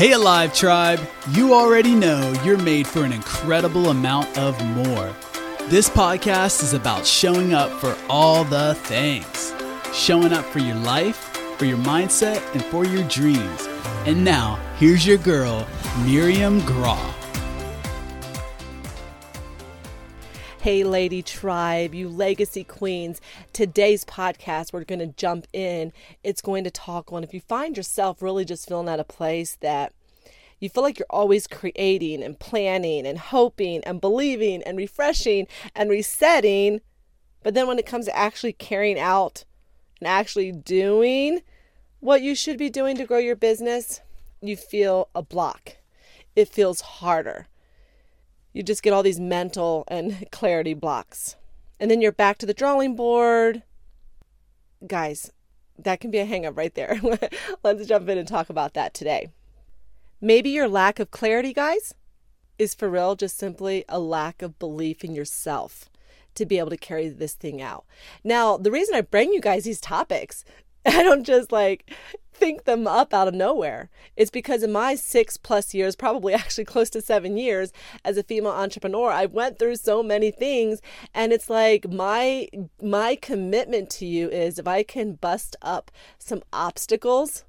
Hey, Alive Tribe! You already know you're made for an incredible amount of more. This podcast is about showing up for all the things showing up for your life, for your mindset, and for your dreams. And now, here's your girl, Miriam Graw. Hey, Lady Tribe, you legacy queens. Today's podcast, we're going to jump in. It's going to talk on if you find yourself really just feeling at a place that you feel like you're always creating and planning and hoping and believing and refreshing and resetting. But then when it comes to actually carrying out and actually doing what you should be doing to grow your business, you feel a block. It feels harder. You just get all these mental and clarity blocks. And then you're back to the drawing board. Guys, that can be a hang up right there. Let's jump in and talk about that today. Maybe your lack of clarity, guys, is for real just simply a lack of belief in yourself to be able to carry this thing out. Now, the reason I bring you guys these topics, I don't just like think them up out of nowhere. It's because in my six plus years, probably actually close to seven years as a female entrepreneur, I went through so many things. And it's like my my commitment to you is if I can bust up some obstacles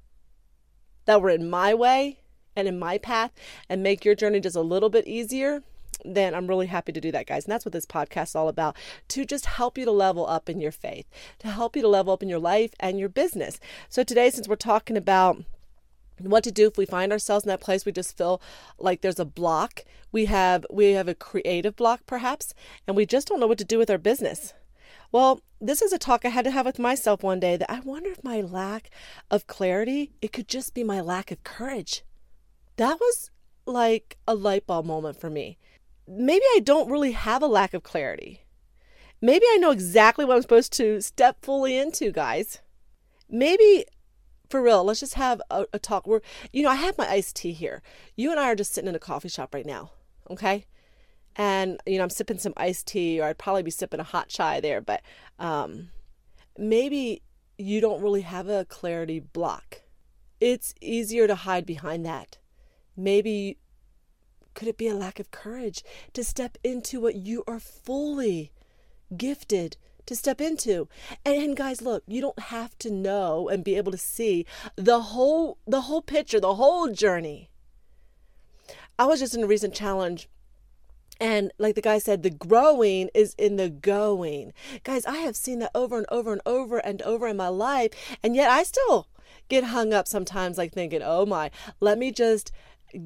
that were in my way, and in my path and make your journey just a little bit easier, then I'm really happy to do that, guys. And that's what this podcast is all about to just help you to level up in your faith, to help you to level up in your life and your business. So, today, since we're talking about what to do if we find ourselves in that place we just feel like there's a block we have we have a creative block perhaps and we just don't know what to do with our business well this is a talk i had to have with myself one day that i wonder if my lack of clarity it could just be my lack of courage that was like a light bulb moment for me. Maybe I don't really have a lack of clarity. Maybe I know exactly what I'm supposed to step fully into, guys. Maybe for real, let's just have a, a talk. Where you know, I have my iced tea here. You and I are just sitting in a coffee shop right now, okay? And you know, I'm sipping some iced tea, or I'd probably be sipping a hot chai there. But um, maybe you don't really have a clarity block. It's easier to hide behind that. Maybe could it be a lack of courage to step into what you are fully gifted to step into? And, and, guys, look, you don't have to know and be able to see the whole the whole picture, the whole journey. I was just in a recent challenge and like the guy said, the growing is in the going. Guys, I have seen that over and over and over and over in my life. And yet I still get hung up sometimes, like thinking, oh my, let me just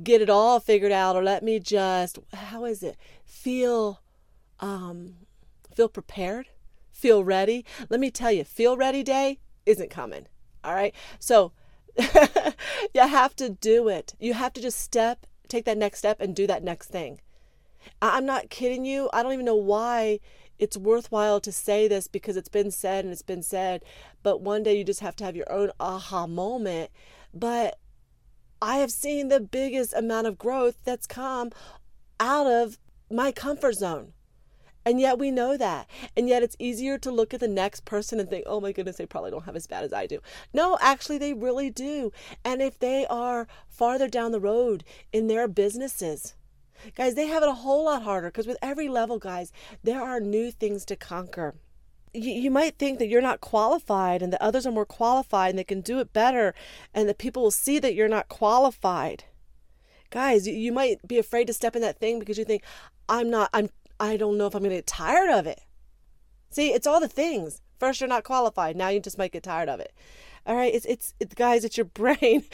get it all figured out or let me just how is it? Feel um feel prepared feel ready. Let me tell you feel ready day isn't coming all right? So you have to do it. You have to just step take that next step and do that next thing. I'm not kidding you. I don't even know why it's worthwhile to say this because it's been said and it's been said but one day you just have to have your own aha moment. But I have seen the biggest amount of growth that's come out of my comfort zone. And yet we know that. And yet it's easier to look at the next person and think, oh my goodness, they probably don't have as bad as I do. No, actually, they really do. And if they are farther down the road in their businesses, guys, they have it a whole lot harder because with every level, guys, there are new things to conquer you, might think that you're not qualified and that others are more qualified and they can do it better and that people will see that you're not qualified. Guys you, you might be afraid to step in that thing because you think i'm not i'm i don't know if i'm going to get tired of it. See it's all the things. First you're not qualified. Now you just might get tired of it. All right? It's it's, it's guys it's your brain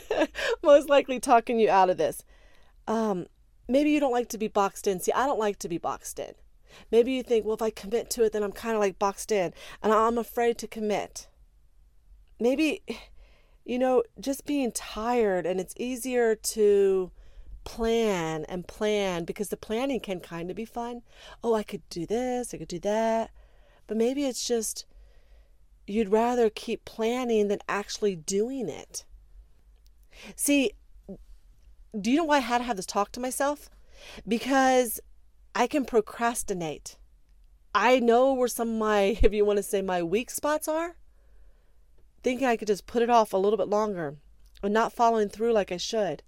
most likely talking you out of this. Um maybe you don't like to be boxed in. See i don't like to be boxed in Maybe you think, well, if I commit to it, then I'm kind of like boxed in and I'm afraid to commit. Maybe, you know, just being tired and it's easier to plan and plan because the planning can kind of be fun. Oh, I could do this, I could do that. But maybe it's just you'd rather keep planning than actually doing it. See, do you know why I had to have this talk to myself? Because I can procrastinate. I know where some of my, if you want to say, my weak spots are. Thinking I could just put it off a little bit longer and not following through like I should.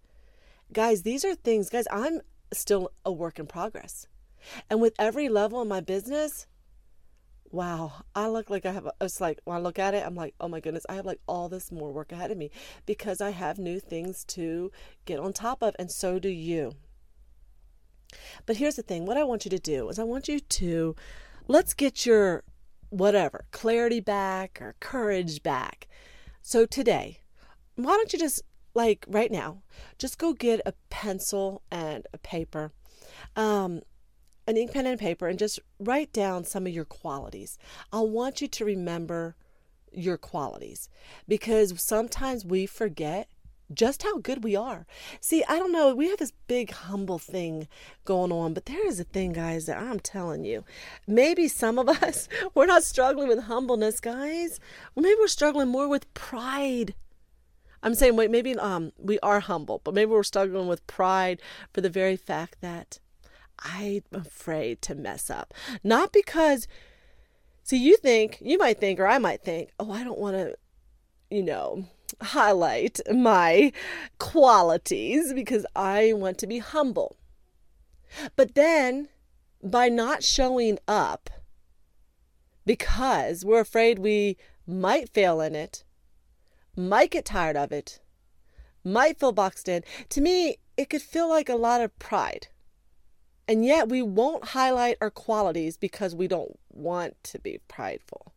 guys, these are things, guys, I'm still a work in progress. And with every level in my business, wow, I look like I have, it's like when I look at it, I'm like, oh my goodness, I have like all this more work ahead of me because I have new things to get on top of, and so do you. But here's the thing what I want you to do is I want you to let's get your whatever clarity back or courage back. So today, why don't you just like right now, just go get a pencil and a paper. Um, an ink pen and paper and just write down some of your qualities. I want you to remember your qualities because sometimes we forget just how good we are. See, I don't know, we have this big humble thing going on, but there is a thing, guys, that I'm telling you. Maybe some of us, we're not struggling with humbleness, guys. Maybe we're struggling more with pride. I'm saying, wait, maybe um, we are humble, but maybe we're struggling with pride for the very fact that I'm afraid to mess up. Not because, see, you think, you might think, or I might think, oh, I don't want to, you know, highlight my qualities because I want to be humble. But then, by not showing up, because we're afraid we might fail in it, might get tired of it, might feel boxed in, to me, it could feel like a lot of pride. And yet we won't highlight our qualities because we don't want to be prideful.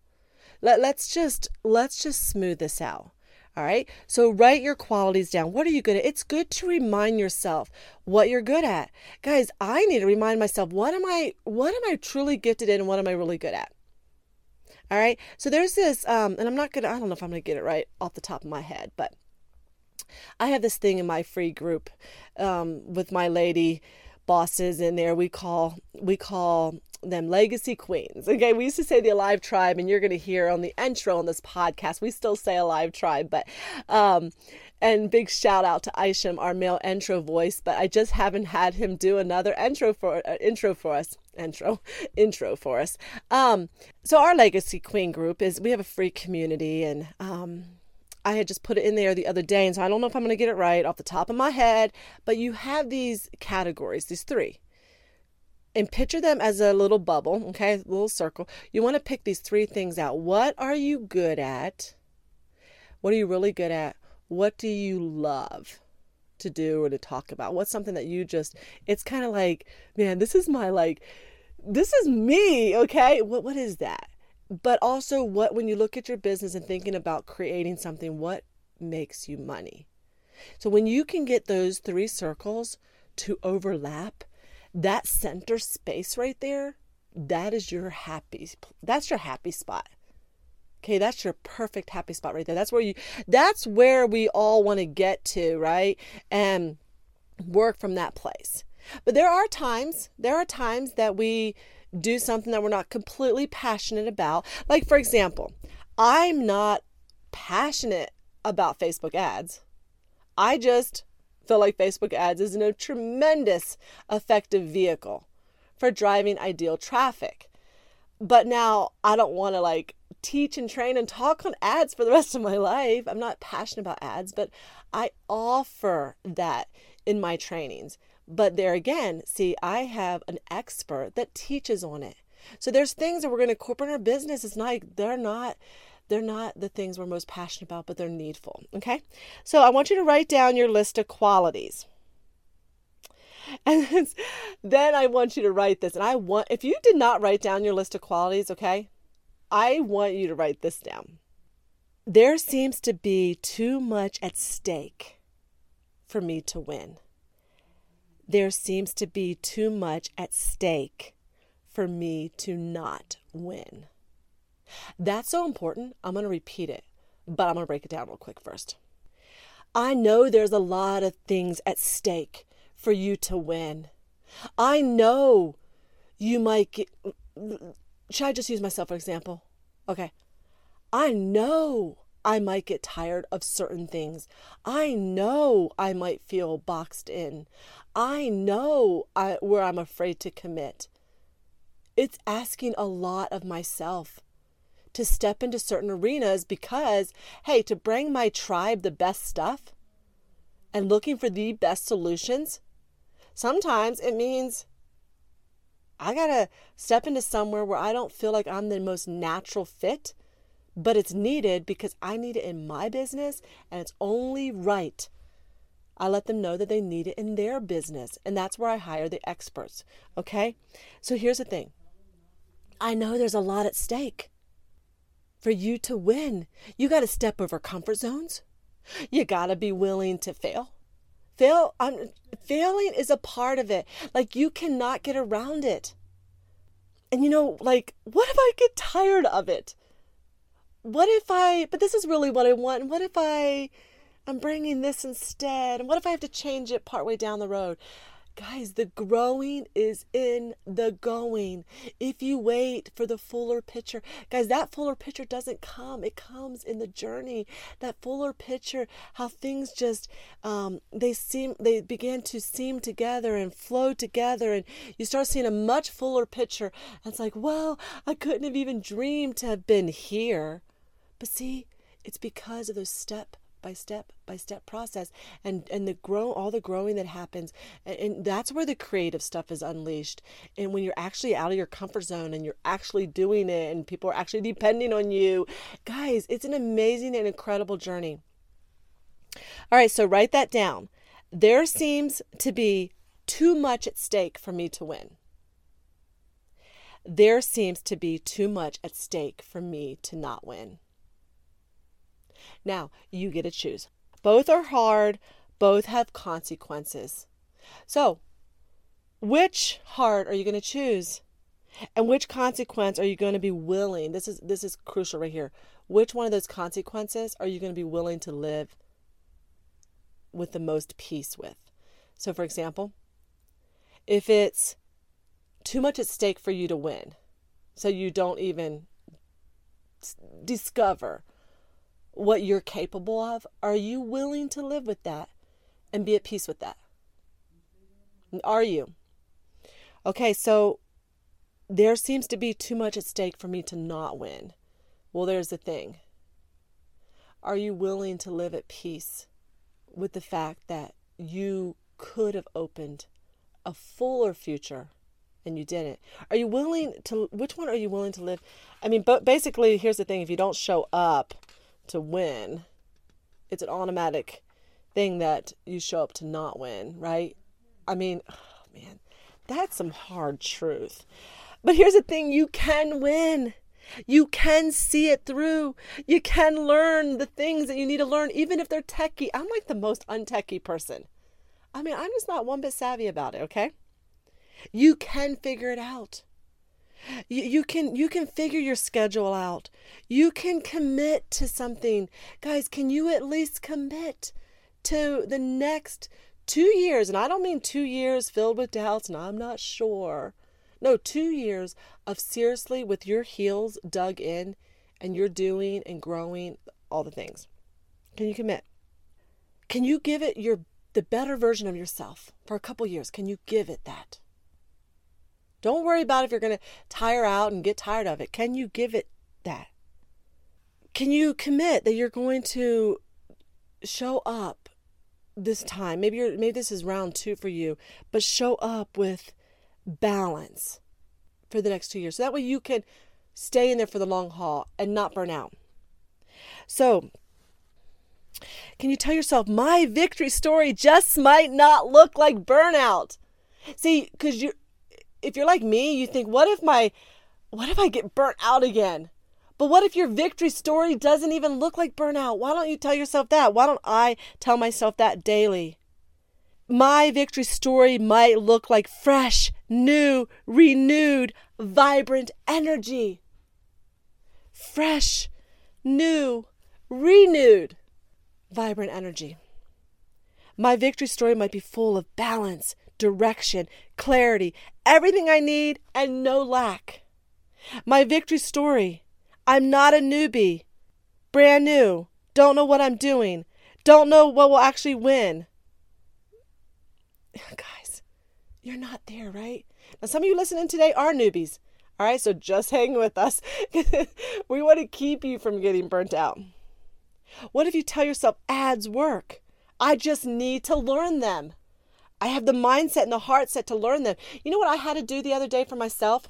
Let, let's just let's just smooth this out. All right. So write your qualities down. What are you good at? It's good to remind yourself what you're good at. Guys, I need to remind myself what am I what am I truly gifted in and what am I really good at? All right. So there's this um and I'm not going to I don't know if I'm going to get it right off the top of my head, but I have this thing in my free group um, with my lady bosses in there. We call we call them legacy queens. Okay, we used to say the alive tribe, and you're going to hear on the intro on this podcast, we still say alive tribe, but um, and big shout out to Isham, our male intro voice. But I just haven't had him do another intro for uh, intro for us. Intro, intro for us. Um, so our legacy queen group is we have a free community, and um, I had just put it in there the other day, and so I don't know if I'm going to get it right off the top of my head, but you have these categories, these three. And picture them as a little bubble, okay, a little circle. You want to pick these three things out. What are you good at? What are you really good at? What do you love to do or to talk about? What's something that you just, it's kind of like, man, this is my, like, this is me, okay? What, what is that? But also what when you look at your business and thinking about creating something what makes you money? So when you can get those three circles to overlap that center space right there that is your happy that's your happy spot. Okay that's your perfect happy spot right there. That's where you that's where we all want to get to right? And work from that place. But there are times there are times that we do something that we're not completely passionate about. Like, for example, I'm not passionate about Facebook ads. I just feel like Facebook ads is a tremendous effective vehicle for driving ideal traffic. But now I don't want to like teach and train and talk on ads for the rest of my life. I'm not passionate about ads, but I offer that in my trainings. But there again, see, I have an expert that teaches on it. So there's things that we're going to incorporate in our business. It's not they're not they're not the things we're most passionate about, but they're needful. Okay? So I want you to write down your list of qualities. And then I want you to write this. And I want if you did not write down your list of qualities, okay? I want you to write this down. There seems to be too much at stake for me to win there seems to be too much at stake for me to not win. That's so important. I'm going to repeat it, but I'm going to break it down real quick first. I know there's a lot of things at stake for you to win. I know you might get. Should I just use myself for example? Okay. I know I might get tired of certain things. I know I might feel boxed in. I know I, where I'm afraid to commit. It's asking a lot of myself to step into certain arenas because, hey, to bring my tribe the best stuff, and looking for the best solutions, sometimes it means I got to step into somewhere where I don't feel like I'm the most natural fit, but it's needed because I need it in my business and it's only right. I let them know that they need it in their business, and that's where I hire the experts. Okay? So here's the thing I know there's a lot at stake. For you to win, you got to step over comfort zones. You got to be willing to fail. Fail, um, failing is a part of it. Like you cannot get around it. And you know, like, what if I get tired of it? What if I, but this is really what I want. And what if I, I'm bringing this instead? And what if I have to change it partway down the road? Guys, the growing is in the going. If you wait for the fuller picture, guys, that fuller picture doesn't come. It comes in the journey. That fuller picture, how things just um, they seem they begin to seem together and flow together, and you start seeing a much fuller picture. And it's like, well, I couldn't have even dreamed to have been here. But see, it's because of those step by step by step process and and the grow all the growing that happens. And, and, that's where the creative stuff is unleashed. And when you're actually out of your comfort zone and you're actually doing it and people are actually depending on you guys it's an amazing and incredible journey. All right so write that down. There seems to be too much at stake for me to win. There seems to be too much at stake for me to not win now, you get to choose. Both are hard, both have consequences. So, which heart are you going to choose? And which consequence are you going to be willing? This is this is crucial right here. Which one of those consequences are you going to be willing to live with the most peace with? So for example, if it's too much at stake for you to win, so you don't even discover what you're capable of, are you willing to live with that and be at peace with that? Are you? Okay, so there seems to be too much at stake for me to not win. Well, there's the thing. Are you willing to live at peace with the fact that you could have opened a fuller future and you didn't? Are you willing to, which one are you willing to live? I mean, but basically, here's the thing if you don't show up, to win, it's an automatic thing that you show up to not win, right? I mean, oh man, that's some hard truth. But here's the thing you can win. You can see it through. You can learn the things that you need to learn, even if they're techie. I'm like the most untechy person. I mean, I'm just not one bit savvy about it, okay? You can figure it out. You, can you can figure your schedule out. You can commit to something. Guys, can you at least commit to the next 2 years? And I don't mean 2 years filled with doubts and I'm not sure. No, 2 years of seriously with your heels dug in and you're doing and growing all the things. Can you commit? Can you give it your the better version of yourself for a couple years? Can you give it that? Don't worry about if you're going to tire out and get tired of it. Can you give it that? Can you commit that you're going to show up this time? Maybe you're maybe this is round 2 for you, but show up with balance for the next 2 years. So that way you can stay in there for the long haul and not burn out. So, can you tell yourself my victory story just might not look like burnout? See, cuz you if you're like me, you think, what if my, what if I get burnt out again? But what if your victory story doesn't even look like burnout? Why don't you tell yourself that? Why don't I tell myself that daily? My victory story might look like fresh, new, renewed, vibrant energy. Fresh, new, renewed, vibrant energy. My victory story might be full of balance, direction, clarity, everything I need, and no lack. My victory story I'm not a newbie, brand new, don't know what I'm doing, don't know what will actually win. Guys, you're not there, right? Now, some of you listening today are newbies. All right, so just hang with us. we want to keep you from getting burnt out. What if you tell yourself ads work? I just need to learn them. I have the mindset and the heart set to learn them. You know what I had to do the other day for myself?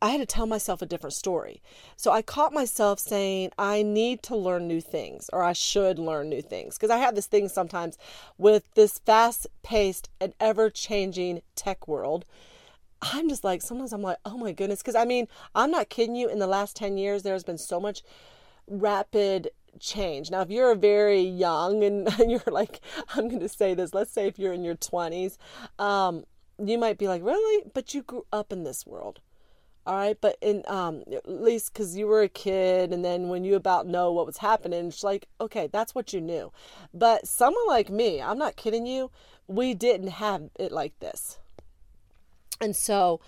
I had to tell myself a different story. So I caught myself saying, I need to learn new things, or I should learn new things. Because I have this thing sometimes with this fast paced and ever changing tech world. I'm just like, sometimes I'm like, oh my goodness. Because I mean, I'm not kidding you. In the last 10 years, there's been so much rapid change. Now, if you're very young and you're like, I'm going to say this, let's say if you're in your 20s, um, you might be like, really? But you grew up in this world all right but in um at least because you were a kid and then when you about know what was happening it's like okay that's what you knew but someone like me i'm not kidding you we didn't have it like this and so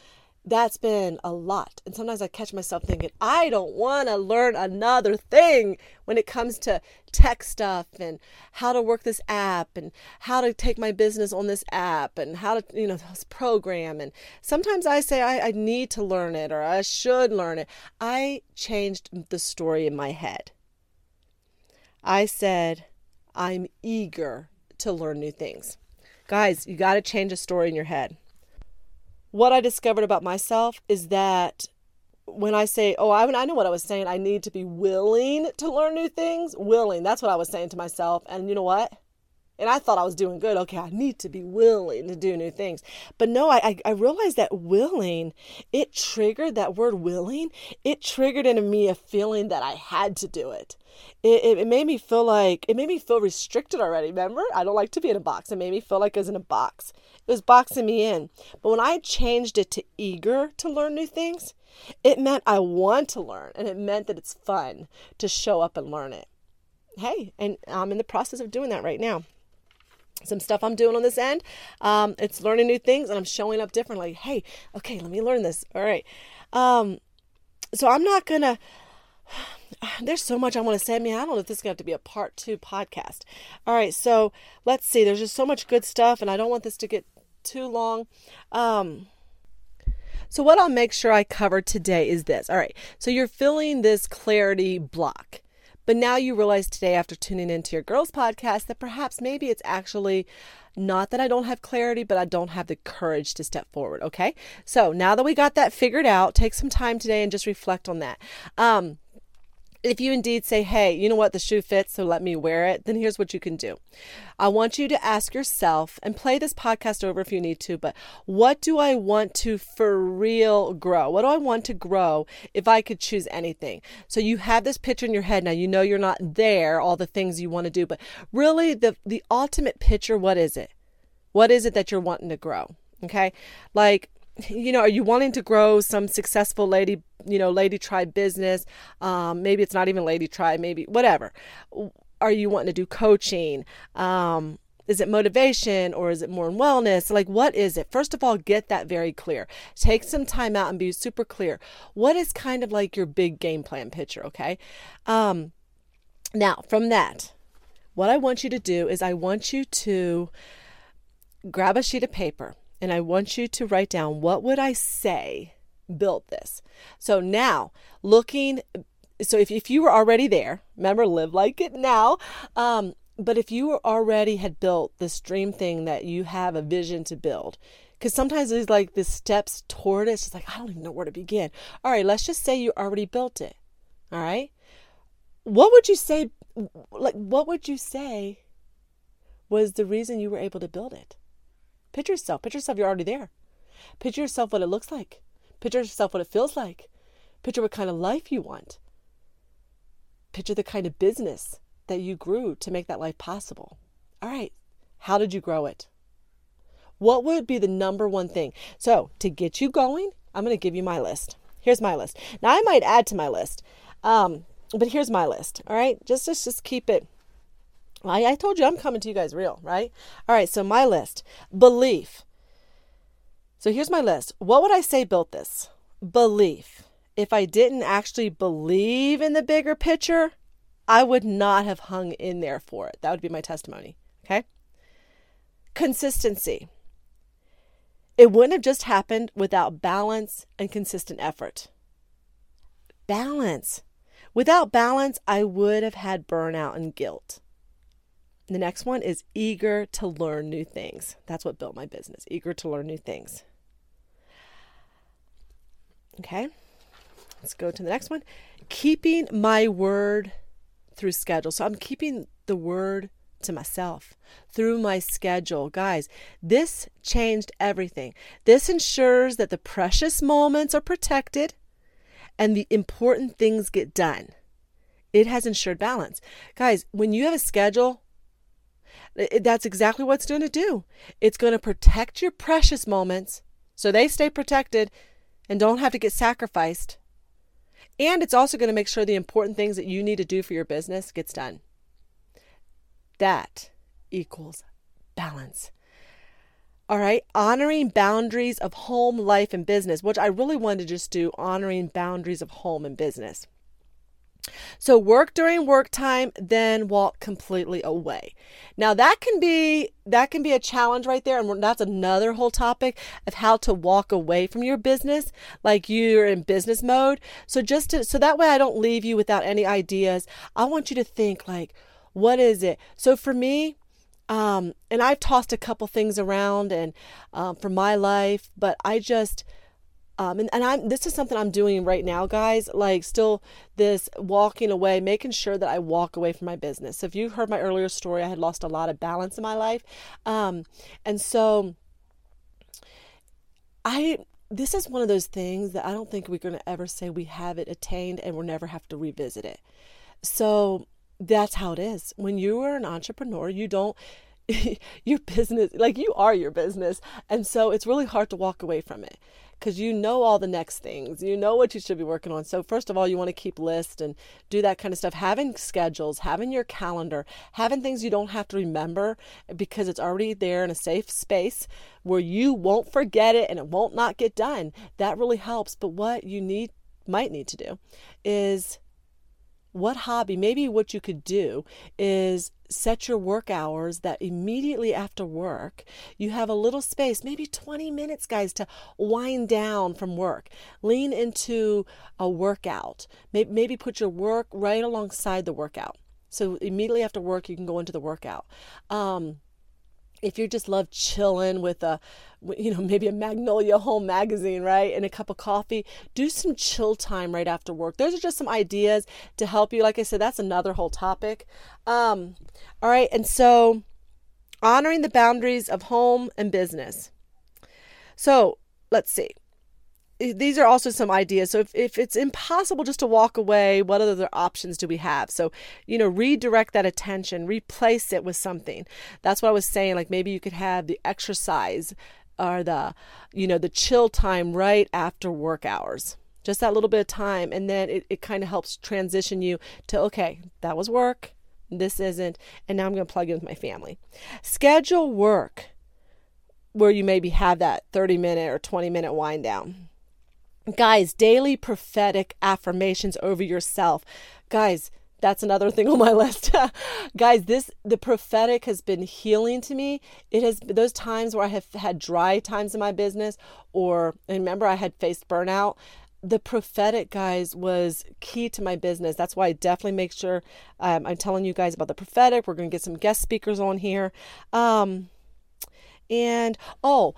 that's been a lot. And sometimes I catch myself thinking, I don't want to learn another thing when it comes to tech stuff and how to work this app and how to take my business on this app and how to, you know, this program. And sometimes I say, I, I need to learn it or I should learn it. I changed the story in my head. I said, I'm eager to learn new things. Guys, you got to change a story in your head what I discovered about myself is that when I say, oh, I, I know what I was saying, I need to be willing to learn new things. Willing, that's what I was saying to myself. And you know what? And I thought I was doing good. Okay, I need to be willing to do new things. But no, I, I realized that willing, it triggered that word willing, it triggered into me a feeling that I had to do it. It, it, it made me feel like, it made me feel restricted already. Remember? I don't like to be in a box. It made me feel like I was in a box. It was boxing me in. But when I changed it to eager to learn new things, it meant I want to learn and it meant that it's fun to show up and learn it. Hey, and I'm in the process of doing that right now some stuff I'm doing on this end. Um, it's learning new things and I'm showing up differently. Hey, okay, let me learn this. All right. Um, so I'm not gonna. There's so much I want to say. I mean, I don't know if this is going to have to be a part two podcast. All right, so let's see. There's just so much good stuff, and I don't want this to get too long. Um, so, what I'll make sure I cover today is this. All right, so you're feeling this clarity block. But now you realize today, after tuning into your girls' podcast, that perhaps maybe it's actually not that I don't have clarity, but I don't have the courage to step forward. Okay. So now that we got that figured out, take some time today and just reflect on that. Um, if you indeed say, hey, you know what, the shoe fits, so let me wear it, then here's what you can do. I want you to ask yourself and play this podcast over if you need to, but what do I want to for real grow? What do I want to grow if I could choose anything? So you have this picture in your head now, you know you're not there, all the things you want to do, but really the, the ultimate picture, what is it? What is it that you're wanting to grow? Okay. Like, you know, are you wanting to grow some successful lady, you know, lady tribe business? Um, maybe it's not even lady tribe, maybe whatever. Are you wanting to do coaching? Um, is it motivation or is it more in wellness? Like, what is it? First of all, get that very clear. Take some time out and be super clear. What is kind of like your big game plan picture, okay? Um, now, from that, what I want you to do is I want you to grab a sheet of paper and I want you to write down what would I say built this. So now, looking so if, if you were already there, remember live like it now. Um, but if you already had built this dream thing that you have a vision to build, because sometimes it's like the steps toward it, it's like, I don't even know where to begin. All right, let's just say you already built it. All right. What would you say? Like, what would you say was the reason you were able to build it? Picture yourself. Picture yourself, you're already there. Picture yourself what it looks like. Picture yourself what it feels like. Picture what kind of life you want. Picture the kind of business that you grew to make that life possible. All right, how did you grow it? What would be the number one thing? So, to get you going, I'm going to give you my list. Here's my list. Now, I might add to my list, um, but here's my list. All right, just, just, just keep it I, I told you I'm coming to you guys real, right? All right, so my list belief. So here's my list. What would I say built this? Belief. If I didn't actually believe in the bigger picture, I would not have hung in there for it. That would be my testimony. Okay. Consistency. It wouldn't have just happened without balance and consistent effort. Balance. Without balance, I would have had burnout and guilt. The next one is eager to learn new things. That's what built my business, eager to learn new things. Okay, let's go to the next one. Keeping my word through schedule. So I'm keeping the word to myself through my schedule. Guys, this changed everything. This ensures that the precious moments are protected and the important things get done. It has ensured balance. Guys, when you have a schedule, that's exactly what it's going to do. It's going to protect your precious moments so they stay protected and don't have to get sacrificed. And it's also going to make sure the important things that you need to do for your business gets done. That equals balance. All right, honoring boundaries of home, life, and business, which I really wanted to just do honoring boundaries of home and business. So work during work time, then walk completely away. Now that can be that can be a challenge right there, and that's another whole topic of how to walk away from your business, like you're in business mode. So just to, so that way I don't leave you without any ideas. I want you to think like, what is it? So for me, um, and I've tossed a couple things around and um, for my life, but I just um, and, and I'm this is something I'm doing right now, guys. Like still this walking away, making sure that I walk away from my business. So if you heard my earlier story, I had lost a lot of balance in my life, um, and so I this is one of those things that I don't think we're going to ever say we have it attained and we'll never have to revisit it. So that's how it is. When you are an entrepreneur, you don't your business like you are your business and so it's really hard to walk away from it because you know all the next things. You know what you should be working on. So first of all you want to keep lists and do that kind of stuff. Having schedules having your calendar having things you don't have to remember because it's already there in a safe space where you won't forget it and it won't not get done. That really helps. But what you need might need to do is what hobby, maybe what you could do is set your work hours that immediately after work you have a little space, maybe 20 minutes, guys, to wind down from work. Lean into a workout. Maybe put your work right alongside the workout. So immediately after work, you can go into the workout. Um, if you just love chilling with a you know maybe a magnolia home magazine right and a cup of coffee do some chill time right after work. Those are just some ideas to help you. Like i said that's another whole topic. Um, all right and so honoring the boundaries of home and business. So let's see these are also some ideas. So if, if it's impossible just to walk away, what other options do we have? So, you know, redirect that attention, replace it with something. That's what I was saying. Like maybe you could have the exercise or the, you know, the chill time right after work hours. Just that little bit of time. And then it, it kind of helps transition you to, okay, that was work. This isn't. And now I'm going to plug in with my family. Schedule work where you maybe have that 30 minute or 20 minute wind down Guys, daily prophetic affirmations over yourself. Guys, that's another thing on my list. Guys, this the prophetic has been healing to me. It has those times where I have had dry times in my business or remember I had faced burnout. The prophetic, guys, was key to my business. That's why I definitely make sure um, I'm telling you guys about the prophetic. We're going to get some guest speakers on here. Um, and oh,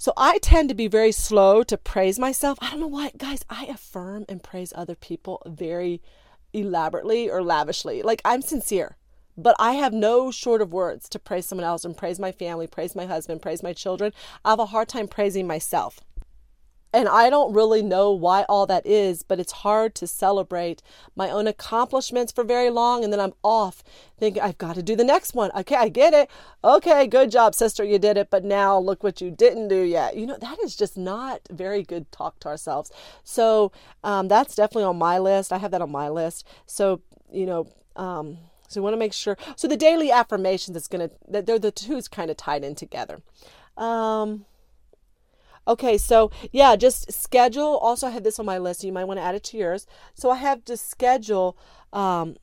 so I tend to be very slow to praise myself. I don't know why, guys, I affirm and praise other people very elaborately or lavishly. Like I'm sincere, but I have no short of words to praise someone else and praise my family, praise my husband, praise my children. I have a hard time praising myself. And I don't really know why all that is, but it's hard to celebrate my own accomplishments for very long. And then I'm off thinking, I've got to do the next one. Okay, I get it. Okay, good job, sister. You did it. But now look what you didn't do yet. You know, that is just not very good talk to ourselves. So um, that's definitely on my list. I have that on my list. So, you know, um, so we want to make sure. So the daily affirmations is going to, they're the two's kind of tied in together. Um, Okay, so yeah, just schedule. Also, I have this on my list. You might want to add it to yours. So I have to schedule um,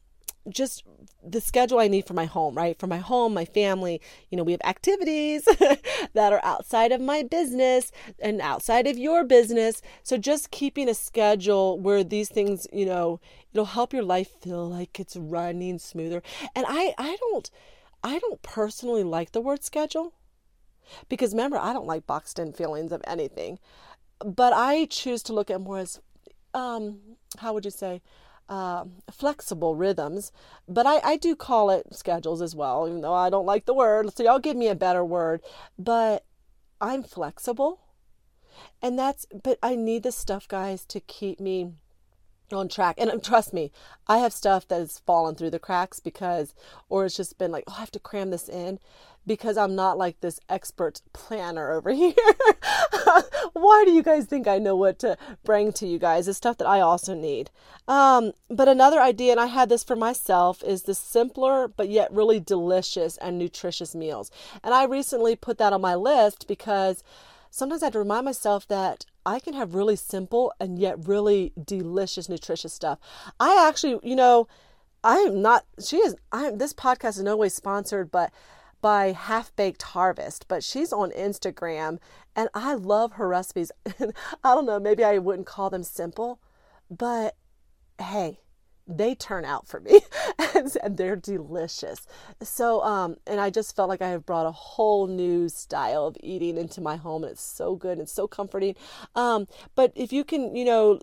just the schedule I need for my home, right? For my home, my family, you know, we have activities that are outside of my business and outside of your business. So just keeping a schedule where these things, you know, it'll help your life feel like it's running smoother. And I I don't I don't personally like the word schedule because remember, I don't like boxed in feelings of anything, but I choose to look at more as, um, how would you say, uh, flexible rhythms. But I, I do call it schedules as well, even though I don't like the word. So y'all give me a better word. But I'm flexible. And that's, but I need this stuff, guys, to keep me on track. And um, trust me, I have stuff that has fallen through the cracks because, or it's just been like, oh, I have to cram this in because I'm not like this expert planner over here. Why do you guys think I know what to bring to you guys? It's stuff that I also need. Um, but another idea, and I had this for myself, is the simpler but yet really delicious and nutritious meals. And I recently put that on my list because sometimes I have to remind myself that I can have really simple and yet really delicious, nutritious stuff. I actually, you know, I am not, she is, I am, this podcast is no way sponsored, but by Half Baked Harvest, but she's on Instagram and I love her recipes. I don't know, maybe I wouldn't call them simple, but hey, they turn out for me and, they're delicious. So, um, and I just felt like I have brought a whole new style of eating into my home. And it's so good and so comforting. Um, but if you can, you know,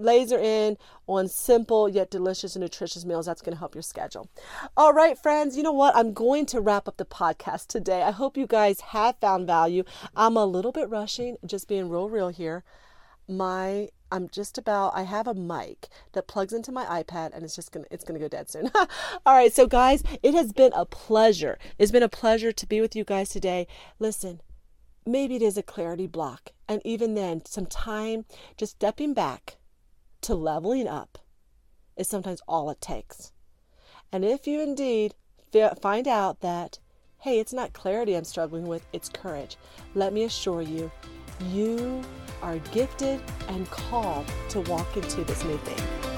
laser in on simple yet delicious and nutritious meals. That's going to help your schedule. All right, friends, you know what? I'm going to wrap up the podcast today. I hope you guys have found value. I'm a little bit rushing, just being real, real here. My I'm just about I have a mic that plugs into my iPad and it's just gonna it's gonna go dead soon. All right, so guys, it has been a pleasure. It's been a pleasure to be with you guys today. Listen, maybe it is a clarity block, and even then, some time just stepping back to leveling up is sometimes all it takes. And if you indeed find out that, hey, it's not clarity I'm struggling with, it's courage, let me assure you, you are gifted and called to walk into this new thing.